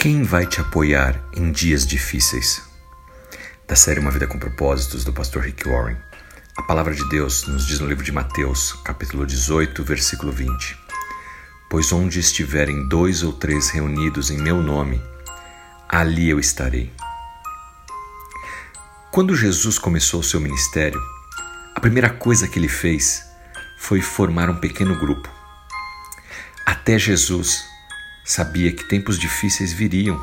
Quem vai te apoiar em dias difíceis? Da série Uma Vida com Propósitos, do pastor Rick Warren. A palavra de Deus nos diz no livro de Mateus, capítulo 18, versículo 20: Pois onde estiverem dois ou três reunidos em meu nome, ali eu estarei. Quando Jesus começou o seu ministério, a primeira coisa que ele fez foi formar um pequeno grupo. Até Jesus sabia que tempos difíceis viriam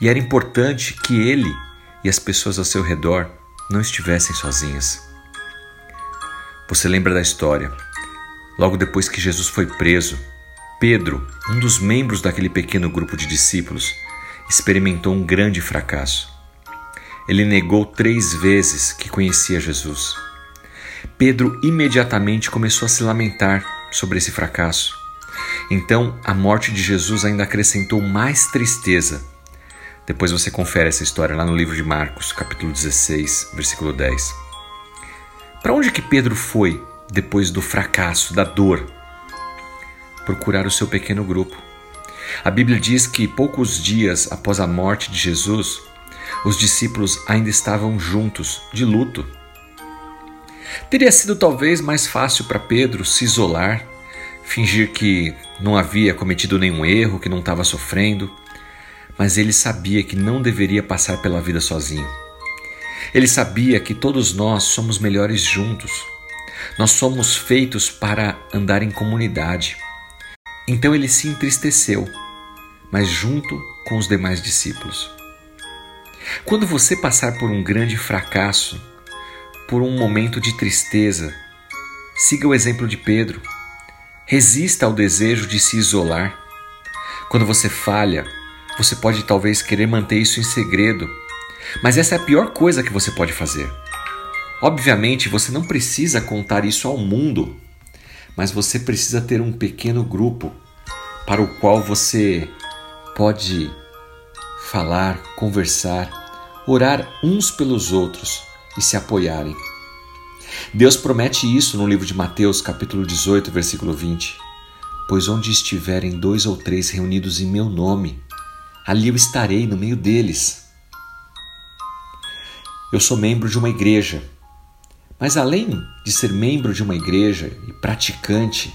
e era importante que ele e as pessoas ao seu redor não estivessem sozinhas. Você lembra da história? Logo depois que Jesus foi preso, Pedro, um dos membros daquele pequeno grupo de discípulos, experimentou um grande fracasso. Ele negou três vezes que conhecia Jesus. Pedro imediatamente começou a se lamentar sobre esse fracasso. Então, a morte de Jesus ainda acrescentou mais tristeza. Depois você confere essa história lá no livro de Marcos, capítulo 16, versículo 10. Para onde que Pedro foi depois do fracasso, da dor? Procurar o seu pequeno grupo. A Bíblia diz que poucos dias após a morte de Jesus, os discípulos ainda estavam juntos, de luto. Teria sido talvez mais fácil para Pedro se isolar, fingir que não havia cometido nenhum erro, que não estava sofrendo, mas ele sabia que não deveria passar pela vida sozinho. Ele sabia que todos nós somos melhores juntos. Nós somos feitos para andar em comunidade. Então ele se entristeceu, mas junto com os demais discípulos. Quando você passar por um grande fracasso, por um momento de tristeza, siga o exemplo de Pedro. Resista ao desejo de se isolar. Quando você falha, você pode talvez querer manter isso em segredo, mas essa é a pior coisa que você pode fazer. Obviamente, você não precisa contar isso ao mundo, mas você precisa ter um pequeno grupo para o qual você pode falar, conversar, orar uns pelos outros e se apoiarem. Deus promete isso no livro de Mateus, capítulo 18, versículo 20. Pois onde estiverem dois ou três reunidos em meu nome, ali eu estarei no meio deles. Eu sou membro de uma igreja, mas além de ser membro de uma igreja e praticante,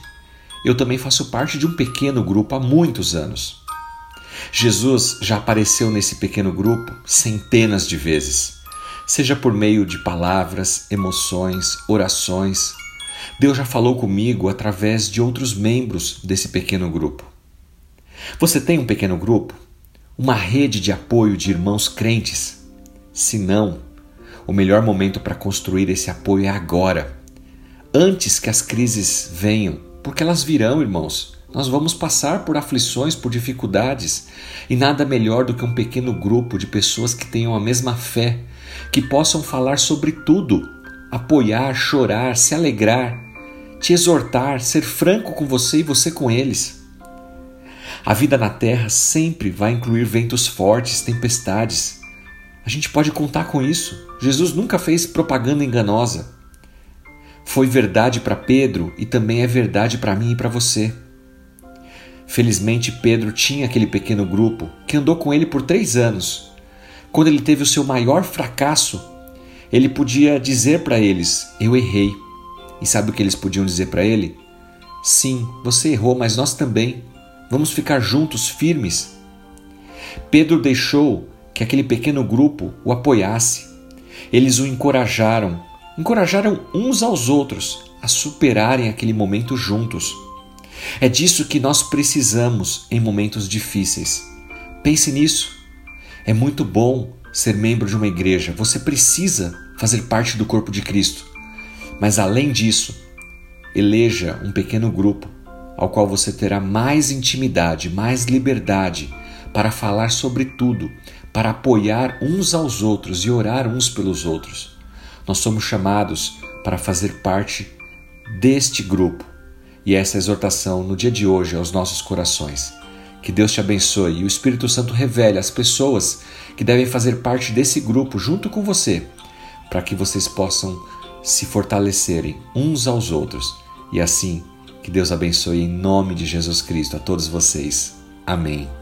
eu também faço parte de um pequeno grupo há muitos anos. Jesus já apareceu nesse pequeno grupo centenas de vezes seja por meio de palavras, emoções, orações. Deus já falou comigo através de outros membros desse pequeno grupo. Você tem um pequeno grupo? Uma rede de apoio de irmãos crentes? Se não, o melhor momento para construir esse apoio é agora, antes que as crises venham, porque elas virão, irmãos. Nós vamos passar por aflições, por dificuldades, e nada melhor do que um pequeno grupo de pessoas que tenham a mesma fé, que possam falar sobre tudo, apoiar, chorar, se alegrar, te exortar, ser franco com você e você com eles. A vida na terra sempre vai incluir ventos fortes, tempestades. A gente pode contar com isso. Jesus nunca fez propaganda enganosa. Foi verdade para Pedro e também é verdade para mim e para você. Felizmente, Pedro tinha aquele pequeno grupo que andou com ele por três anos quando ele teve o seu maior fracasso, ele podia dizer para eles: Eu errei. E sabe o que eles podiam dizer para ele? Sim, você errou, mas nós também. Vamos ficar juntos, firmes. Pedro deixou que aquele pequeno grupo o apoiasse. Eles o encorajaram, encorajaram uns aos outros a superarem aquele momento juntos. É disso que nós precisamos em momentos difíceis. Pense nisso. É muito bom ser membro de uma igreja, você precisa fazer parte do corpo de Cristo. Mas além disso, eleja um pequeno grupo ao qual você terá mais intimidade, mais liberdade para falar sobre tudo, para apoiar uns aos outros e orar uns pelos outros. Nós somos chamados para fazer parte deste grupo e essa exortação no dia de hoje aos nossos corações. Que Deus te abençoe e o Espírito Santo revele as pessoas que devem fazer parte desse grupo junto com você, para que vocês possam se fortalecerem uns aos outros. E assim, que Deus abençoe em nome de Jesus Cristo a todos vocês. Amém.